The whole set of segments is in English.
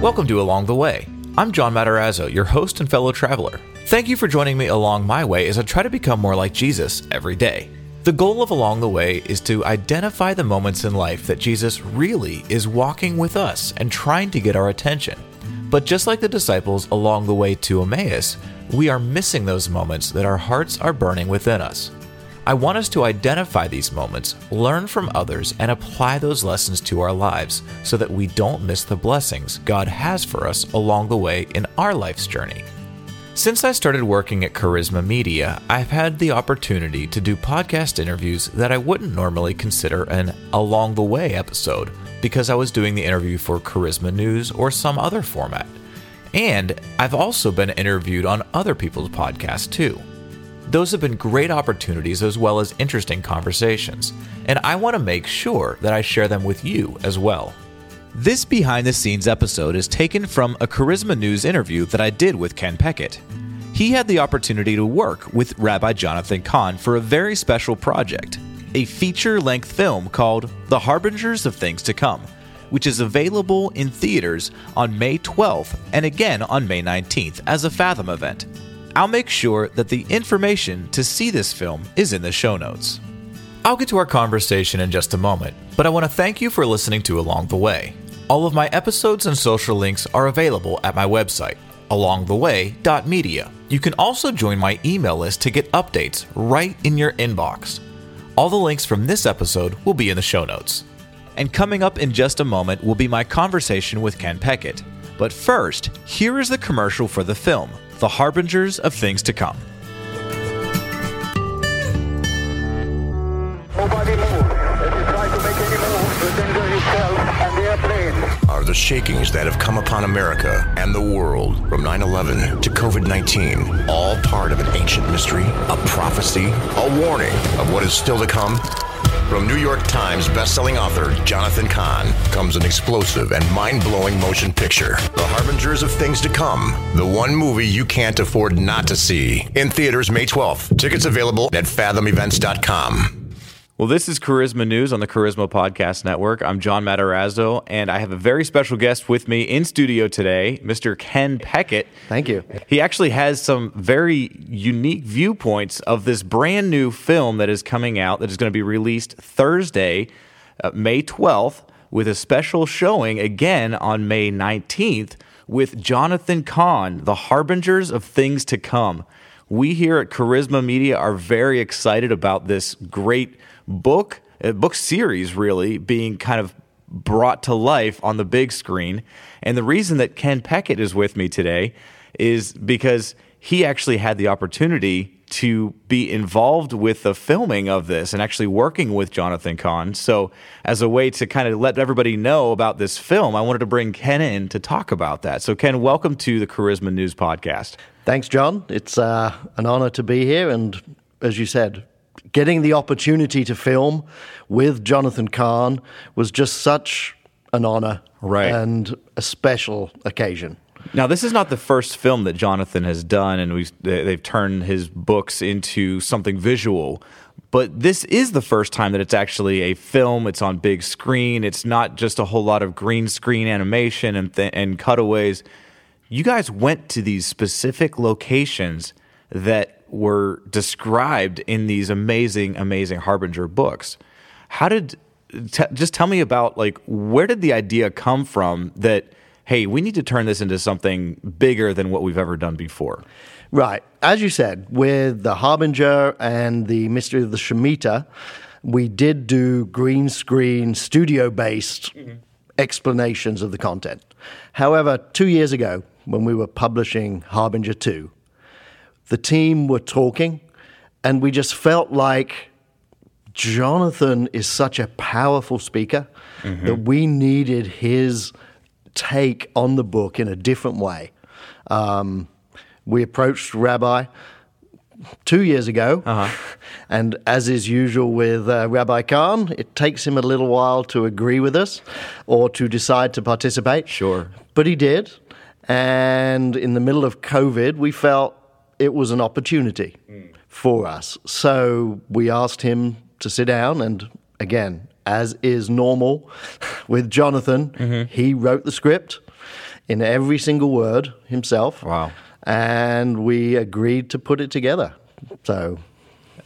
Welcome to Along the Way. I'm John Matarazzo, your host and fellow traveler. Thank you for joining me along my way as I try to become more like Jesus every day. The goal of Along the Way is to identify the moments in life that Jesus really is walking with us and trying to get our attention. But just like the disciples along the way to Emmaus, we are missing those moments that our hearts are burning within us. I want us to identify these moments, learn from others, and apply those lessons to our lives so that we don't miss the blessings God has for us along the way in our life's journey. Since I started working at Charisma Media, I've had the opportunity to do podcast interviews that I wouldn't normally consider an along the way episode because I was doing the interview for Charisma News or some other format. And I've also been interviewed on other people's podcasts too. Those have been great opportunities as well as interesting conversations, and I want to make sure that I share them with you as well. This behind the scenes episode is taken from a Charisma News interview that I did with Ken Peckett. He had the opportunity to work with Rabbi Jonathan Cahn for a very special project, a feature length film called The Harbingers of Things to Come, which is available in theaters on May 12th and again on May 19th as a Fathom event. I'll make sure that the information to see this film is in the show notes. I'll get to our conversation in just a moment, but I want to thank you for listening to Along the Way. All of my episodes and social links are available at my website, alongtheway.media. You can also join my email list to get updates right in your inbox. All the links from this episode will be in the show notes. And coming up in just a moment will be my conversation with Ken Peckett. But first, here is the commercial for the film the harbingers of things to come. Nobody move. If you try to make any moves, you danger yourself and the airplane. are the shakings that have come upon America and the world from 9 11 to COVID 19, all part of an ancient mystery, a prophecy, a warning of what is still to come? From New York Times bestselling author Jonathan Cahn comes an explosive and mind blowing motion picture, The Harbingers of Things to Come, the one movie you can't afford not to see. In theaters May 12th. Tickets available at fathomevents.com. Well, this is Charisma News on the Charisma Podcast Network. I'm John Matarazzo, and I have a very special guest with me in studio today, Mr. Ken Peckett. Thank you. He actually has some very unique viewpoints of this brand new film that is coming out that is going to be released Thursday, uh, May 12th, with a special showing again on May 19th with Jonathan Cahn, The Harbingers of Things to Come. We here at Charisma Media are very excited about this great book, uh, book series, really being kind of brought to life on the big screen. And the reason that Ken Peckett is with me today is because he actually had the opportunity to be involved with the filming of this and actually working with Jonathan Cahn. So, as a way to kind of let everybody know about this film, I wanted to bring Ken in to talk about that. So, Ken, welcome to the Charisma News Podcast. Thanks, John. It's uh, an honor to be here. And as you said, getting the opportunity to film with Jonathan Cahn was just such an honor Right. and a special occasion. Now, this is not the first film that Jonathan has done, and we've, they- they've turned his books into something visual. But this is the first time that it's actually a film. It's on big screen. It's not just a whole lot of green screen animation and, th- and cutaways. You guys went to these specific locations that were described in these amazing, amazing Harbinger books. How did t- just tell me about like where did the idea come from that hey we need to turn this into something bigger than what we've ever done before Right. As you said, with the Harbinger and the Mystery of the Shemitah, we did do green screen, studio based mm-hmm. explanations of the content. However, two years ago, when we were publishing Harbinger 2, the team were talking, and we just felt like Jonathan is such a powerful speaker that we needed his take on the book in a different way. Um, we approached Rabbi two years ago, and as is usual with uh, Rabbi Cahn, it takes him a little while to agree with us or to decide to participate. Sure. But he did. And in the middle of COVID, we felt it was an opportunity for us. So we asked him to sit down, and again, as is normal with Jonathan, he wrote the script. in every single word himself. Wow. And we agreed to put it together. So,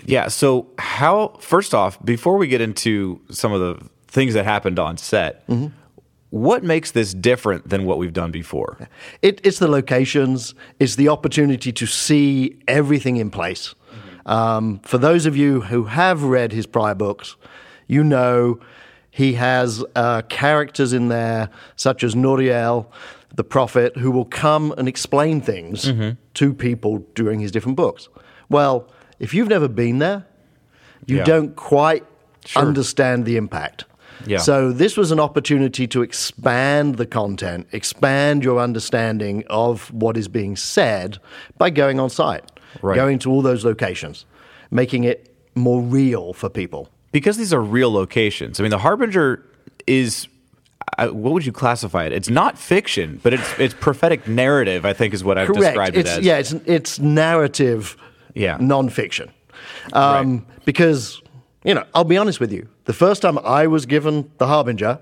Yeah. So, how, first off, before we get into some of the things that happened on set, mm-hmm. What makes this different than what we've done before? It, it's the locations, it's the opportunity to see everything in place. Um, for those of you who have read his prior books, you know he has uh, characters in there such as Nuriel, the prophet, who will come and explain things to people during his different books. Well, if you've never been there, you Yeah. don't quite Sure. understand the impact. Yeah. So this was an opportunity to expand the content, expand your understanding of what is being said by going on site, Right. going to all those locations, making it more real for people. Because these are real locations. I mean, the Harbinger is. I- What would you classify it? It's not fiction, but it's it's prophetic narrative. I think is what I've described It's, it as. Yeah, it's it's narrative, Yeah. nonfiction. Um, Right. Because you know, I'll be honest with you. The first time I was given the Harbinger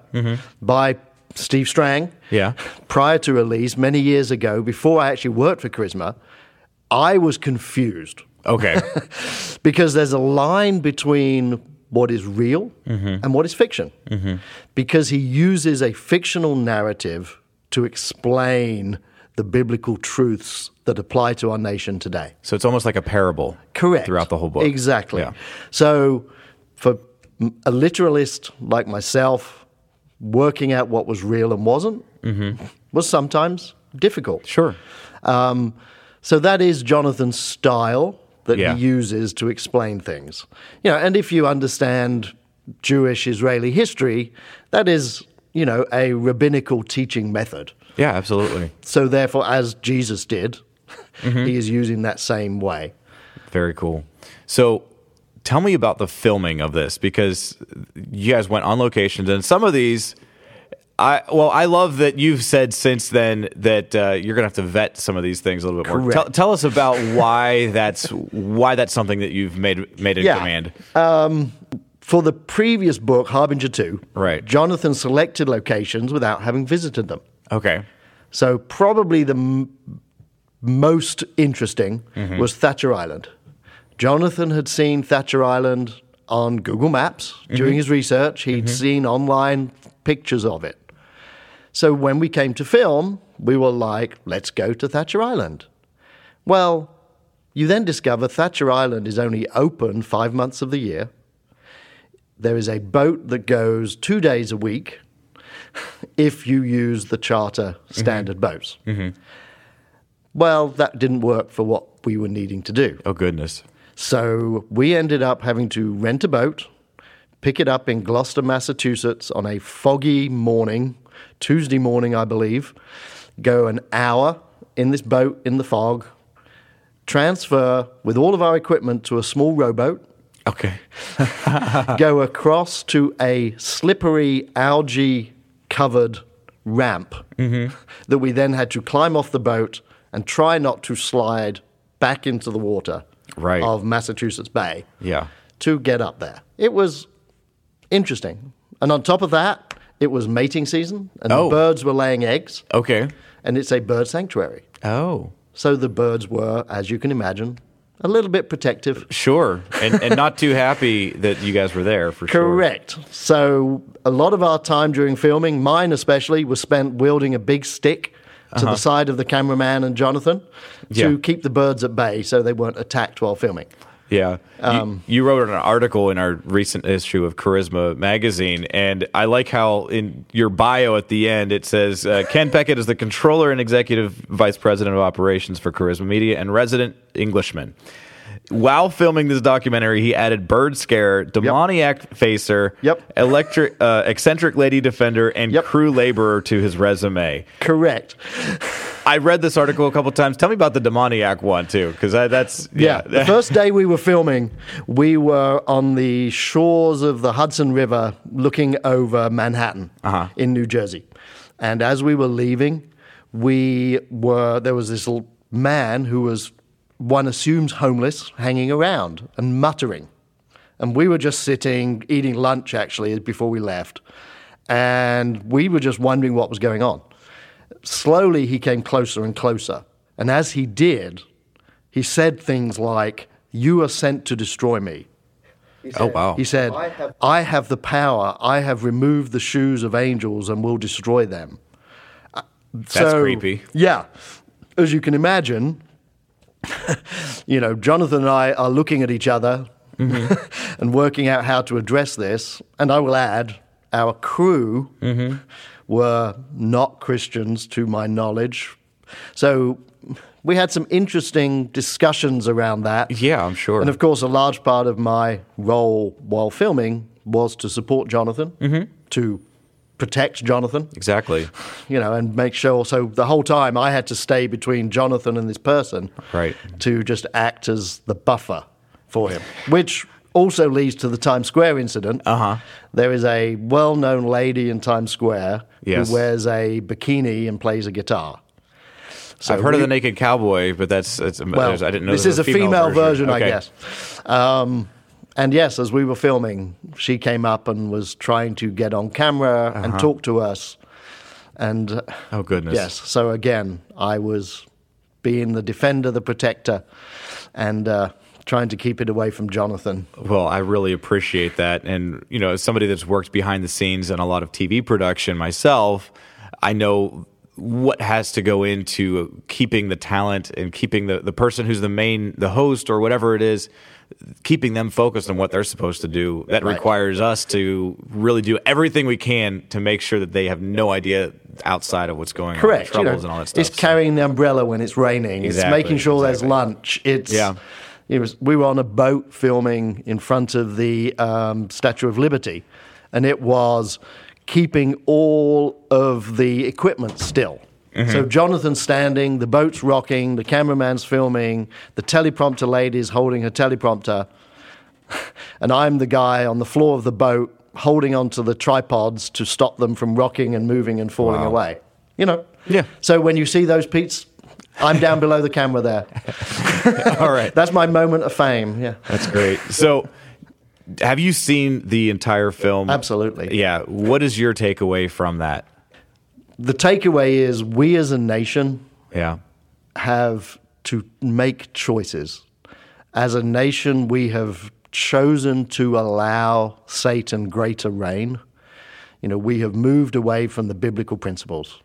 by Steve Strang, Mm-hmm. Yeah. prior to release many years ago, before I actually worked for Charisma, I was confused Okay. because there's a line between what is real and what is fiction. Because he uses a fictional narrative to explain the biblical truths that apply to our nation today. so it's almost like a parable. Correct. Throughout the whole book. Exactly. Yeah. So, for a literalist like myself, working out what was real and wasn't was sometimes difficult. Mm-hmm. Sure. Um, so that is Jonathan's style that Yeah. he uses to explain things. You know, and if you understand Jewish Israeli history, that is, you know, a rabbinical teaching method. Yeah, absolutely. So therefore, as Jesus did, Mm-hmm. he is using that same way. Very cool. So, tell me about the filming of this because you guys went on locations, and some of these, I well, I love that you've said since then that uh, you're gonna have to vet some of these things a little bit more. Tell, tell us about why that's why that's something that you've made made in Yeah. command. For the previous book, Harbinger 2, Right. Jonathan selected locations without having visited them. Okay. So probably the m- most interesting Mm-hmm. was Thatcher Island. Jonathan had seen Thatcher Island on Google Maps Mm-hmm. during his research. he had mm-hmm. seen online pictures of it. So when we came to film, we were like, let's go to Thatcher Island. Well, you then discover Thatcher Island is only open five months of the year. There is a boat that goes two days a week if you use the charter mm-hmm. standard boats. Mm-hmm. Well, that didn't work for what we were needing to do. Oh goodness. So we ended up having to rent a boat, pick it up in Gloucester, Massachusetts on a foggy morning, Tuesday morning, I believe, go an hour in this boat in the fog, transfer with all of our equipment to a small rowboat, Okay. go across to a slippery algae covered ramp mm-hmm. that we then had to climb off the boat and try not to slide back into the water Right. of Massachusetts Bay Yeah. to get up there. It was interesting. And on top of that, it was mating season and Oh. the birds were laying eggs Okay. and it's a bird sanctuary. Oh. So the birds were, as you can imagine, a little bit protective. Sure. And and not too happy that you guys were there for sure. Correct. So a lot of our time during filming, mine especially, was spent wielding a big stick to the side of the cameraman and Jonathan to Uh-huh. Yeah. keep the birds at bay so they weren't attacked while filming. Yeah. Um, you, you wrote an article in our recent issue of Charisma magazine, and I like how in your bio at the end it says uh, Ken Peckett is the controller and executive vice president of operations for Charisma Media and resident Englishman. While filming this documentary, he added bird scare, demoniac facer, Yep. electric, uh, eccentric lady defender, and Yep. crew laborer to his resume. Correct. I read this article a couple times. Tell me about the demoniac one too, because that's Yeah. the first day we were filming, we were on the shores of the Hudson River looking over Manhattan Uh-huh. in New Jersey. And as we were leaving, we were there was this man who was one assumes homeless hanging around and muttering. And we were just sitting eating lunch actually before we left. And we were just wondering what was going on. slowly he came closer and closer. And as he did, he said things like, You are sent to destroy me. Said, Oh wow. He said, I have, the power. I have removed the shoes of angels and will destroy them. Uh, That's creepy. Yeah. As you can imagine, you know, Jonathan and I are looking at each other Mm-hmm. and working out how to address this. And I will add, our crew Mm-hmm. were not Christians, to my knowledge. So we had some interesting discussions around that. Yeah, I'm sure. And of course, a large part of my role while filming was to support Jonathan, Mm-hmm. to protect Jonathan, exactly. you know, and make sure. So the whole time I had to stay between Jonathan and this person Right. to just act as the buffer for him, which also leads to the Times Square incident. Uh-huh. There is a well known lady in Times Square Yes. who wears a bikini and plays a guitar. So I've heard of the Naked Cowboy, but that's, it's, well, I didn't know this is a female, version, I Okay. guess. Um, and yes, as we were filming, she came up and was trying to get on camera and talk to us. And uh, Uh-huh. Oh goodness. yes, so again, I was being the defender, the protector, and uh, trying to keep it away from Jonathan. Well, I really appreciate that. And, you know, as somebody that's worked behind the scenes in a lot of TV production myself, I know what has to go into keeping the talent and keeping the, the person who's the main, the host or whatever it is, keeping them focused on what they're supposed to do. That Right. requires us to really do everything we can to make sure that they have no idea outside of what's going Correct. on, you know, troubles and all that stuff. It's carrying the umbrella when it's raining. Exactly, It's making sure there's lunch. It's Yeah. It was, we were on a boat filming in front of the um, Statue of Liberty, and it was keeping all of the equipment still. Mm-hmm. So Jonathan's standing, the boat's rocking, the cameraman's filming, the teleprompter lady's holding her teleprompter, and I'm the guy on the floor of the boat holding onto the tripods to stop them from rocking and moving and falling Wow. away. You know? Yeah. So when you see those Pete's, I'm down below the camera there. all right. That's my moment of fame. Yeah. That's great. So, have you seen the entire film? Absolutely. Yeah. What is your takeaway from that? The takeaway is we as a nation Yeah. have to make choices. As a nation, we have chosen to allow Satan greater reign. You know, we have moved away from the biblical principles.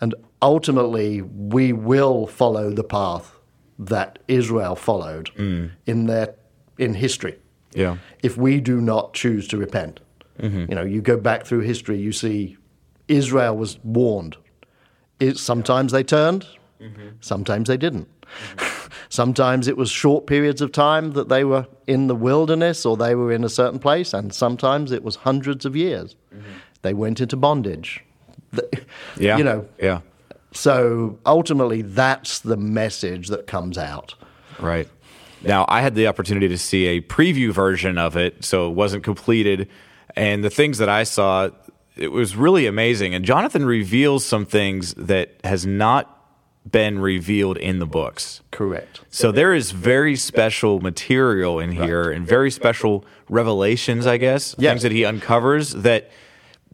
And ultimately, we will follow the path that Israel followed mm. in their in history. Yeah. if we do not choose to repent. Mm-hmm. You know, you go back through history, you see Israel was warned. It, sometimes they turned, mm-hmm. sometimes they didn't. sometimes it was short periods of time that they were in the wilderness or they were in a certain place, and sometimes it was hundreds of years. Mm-hmm. They went into bondage. The- Yeah. You know, Yeah. so ultimately that's the message that comes out. Right. Now, I had the opportunity to see a preview version of it, so it wasn't completed. And the things that I saw, it was really amazing. And Jonathan reveals some things that has not been revealed in the books. Correct. So there is very special material in here and very special revelations, I guess, Yes. things that he uncovers that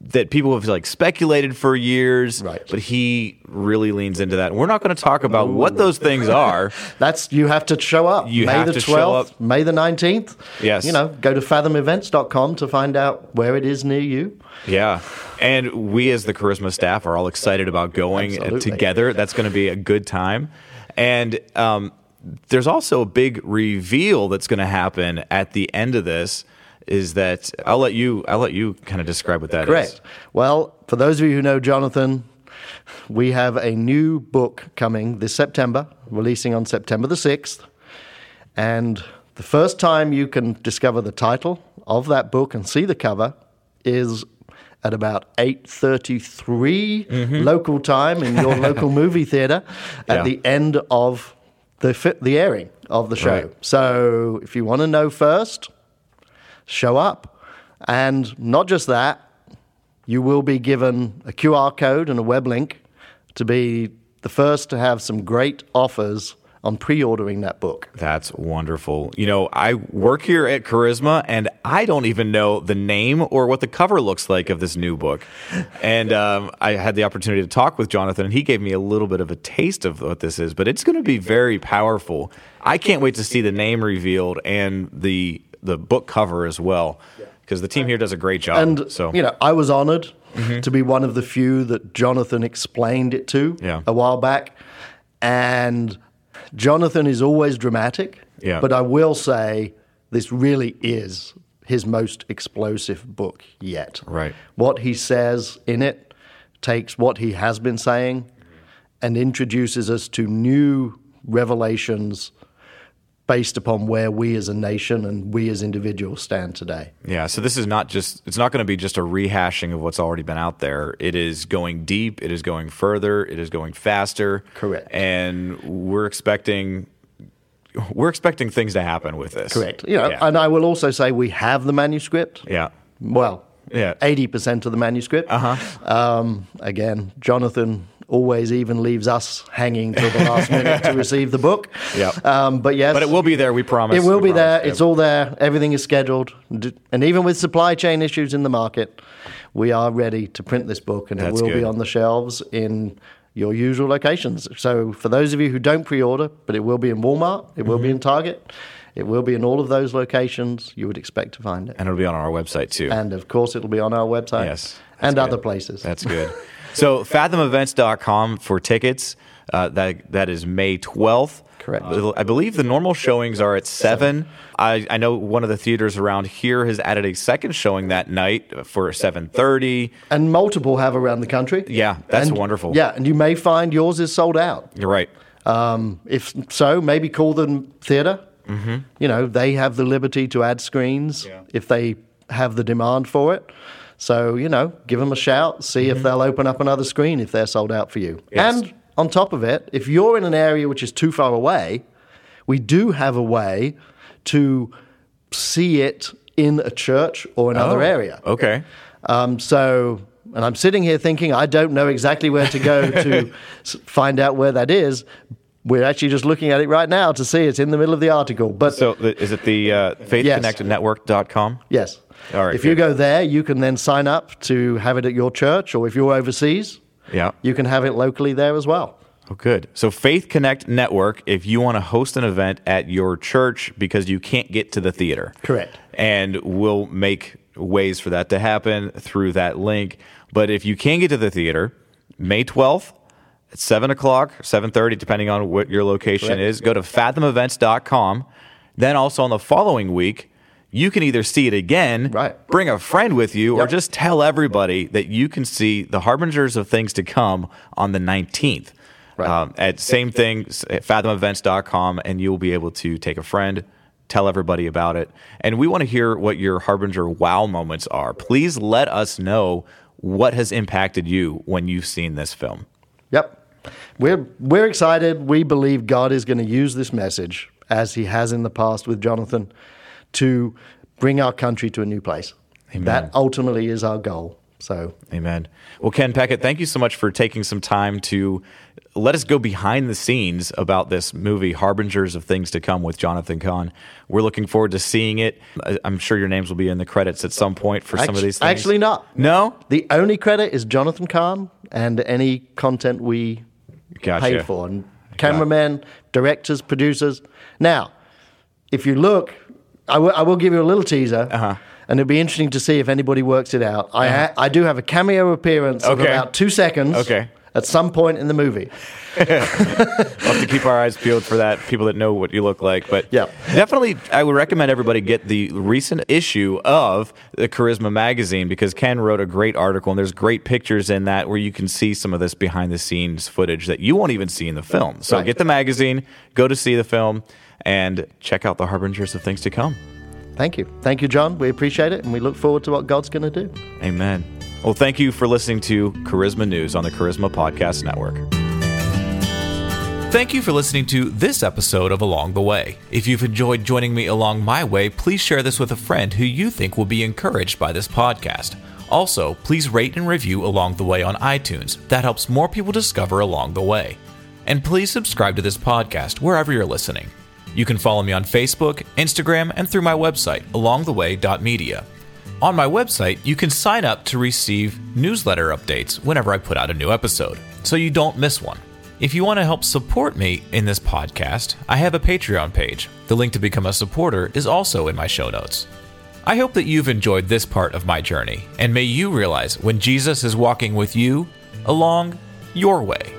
that people have like speculated for years, Right. but he really leans into that. And we're not going to talk about what those things are. That's you have to show up. You May have the to show up. May the 19th. Yes. You know, go to fathomevents.com to find out where it is near you. Yeah. And we as the Charisma staff are all excited about going Absolutely. together. That's going to be a good time. And um, there's also a big reveal that's going to happen at the end of this is that I'll let you I'll let you kind of describe what that is. Correct. Well, for those of you who know Jonathan, we have a new book coming this September, releasing on September the 6th. And the first time you can discover the title of that book and see the cover is at about 8:33 mm-hmm. local time in your local movie theater at Yeah. the end of the fi- the airing of the show. Right. So, if you want to know first, show up. And not just that, you will be given a QR code and a web link to be the first to have some great offers on pre-ordering that book. That's wonderful. You know, I work here at Charisma, and I don't even know the name or what the cover looks like of this new book. And um, I had the opportunity to talk with Jonathan, and he gave me a little bit of a taste of what this is. But it's going to be very powerful. I can't wait to see the name revealed and the the book cover as well, because the team here does a great job. And so you know, I was honored mm-hmm. to be one of the few that Jonathan explained it to Yeah. a while back. And Jonathan is always dramatic. Yeah. But I will say this really is his most explosive book yet. Right. What he says in it takes what he has been saying mm-hmm. and introduces us to new revelations based upon where we as a nation and we as individuals stand today. Yeah, so this is not just it's not going to be just a rehashing of what's already been out there. It is going deep, it is going further, it is going faster. Correct. And we're expecting we're expecting things to happen with this. Correct. You know, yeah. and I will also say we have the manuscript. yeah. Well, Yeah. eighty percent of the manuscript. Uh huh. Um, again, Jonathan always even leaves us hanging till the last minute to receive the book. Yep. Um, but yes, But it will be there, we promise. It will We be there. promise. It's all there. Everything is scheduled. And even with supply chain issues in the market, we are ready to print this book and it That's will be on the shelves in your usual locations. So for those of you who don't pre-order, but it will be in Walmart, it will Mm-hmm. be in Target, it will be in all of those locations you would expect to find it. and it'll be on our website too. And of course, it'll be on our website Yes, and that's other places. That's good. so fathomevents.com for tickets. Uh, that that is May 12th. Correct. I believe the normal showings are at 7. I, I know one of the theaters around here has added a second showing that night for 7:30. and multiple have around the country. Yeah, that's And- wonderful. Yeah, and you may find yours is sold out. You're right. Um, if so, maybe call them theater. Mm-hmm. You know, they have the liberty to add screens Yeah. if they have the demand for it. So, you know, give them a shout, see if they'll open up another screen if they're sold out for you. Mm-hmm. Yes. And on top of it, if you're in an area which is too far away, we do have a way to see it in a church or another Oh, area. Okay. Um, so, and I'm sitting here thinking I don't know exactly where to go to find out where that is. We're actually just looking at it right now to see it's in the middle of the article. But So the, is it the uh, faithconnectednetwork.com? yes, All right, if you go there, you can then sign up to have it at your church, or if you're overseas, Yeah. you can have it locally there as well. Oh, good. So Faith Connect Network, if you want to host an event at your church because you can't get to the theater. Correct. And we'll make ways for that to happen through that link. But if you can get to the theater, May 12th at 7 o'clock, 7.30, depending on what your location Correct. is, go to fathomevents.com. Then also on the following week, you can either see it again, Right. bring a friend with you, or just tell everybody that you can see the harbingers of things to come on the 19th. Right. Um, at same thing, at fathomevents.com, and you'll be able to take a friend, tell everybody about it. And we want to hear what your harbinger wow moments are. Please let us know what has impacted you when you've seen this film. Yep. We're, we're excited. We believe God is going to use this message, as he has in the past with Jonathan, to bring our country to a new place. Amen. That ultimately is our goal. So, Amen. Well, Ken Peckett, thank you so much for taking some time to let us go behind the scenes about this movie, Harbingers of Things to Come with Jonathan Cahn. We're looking forward to seeing it. I'm sure your names will be in the credits at some point for some of these things. Actually, not. No? The only credit is Jonathan Cahn and any content we Gotcha. paid for, and cameramen, directors, producers. Now, if you look, I will- give you a little teaser, Uh-huh. and it'd be interesting to see if anybody works it out. I ha- I do have a cameo appearance of about two seconds. Okay. At some point in the movie. We'll have to keep our eyes peeled for that. People that know what you look like, but Yeah. definitely, I would recommend everybody get the recent issue of the Charisma magazine because Ken wrote a great article and there's great pictures in that where you can see some of this behind the scenes footage that you won't even see in the film. So Right. get the magazine, go to see the film, and check out the harbingers of things to come. Thank you. Thank you, John. We appreciate it, and we look forward to what God's going to do. Amen. Well, thank you for listening to Charisma News on the Charisma Podcast Network. Thank you for listening to this episode of Along the Way. If you've enjoyed joining me along my way, please share this with a friend who you think will be encouraged by this podcast. Also, please rate and review Along the Way on iTunes. That helps more people discover Along the Way. and please subscribe to this podcast wherever you're listening. You can follow me on Facebook, Instagram, and through my website, alongtheway.media. On my website, you can sign up to receive newsletter updates whenever I put out a new episode, so you don't miss one. If you want to help support me in this podcast, I have a Patreon page. The link to become a supporter is also in my show notes. I hope that you've enjoyed this part of my journey, and may you realize when Jesus is walking with you along your way.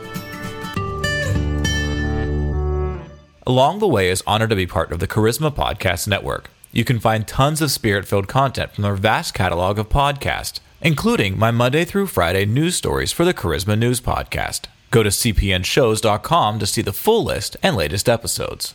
Along the Way is honored to be part of the Charisma Podcast Network. You can find tons of spirit filled content from their vast catalog of podcasts, including my Monday through Friday news stories for the Charisma News Podcast. Go to cpnshows.com to see the full list and latest episodes.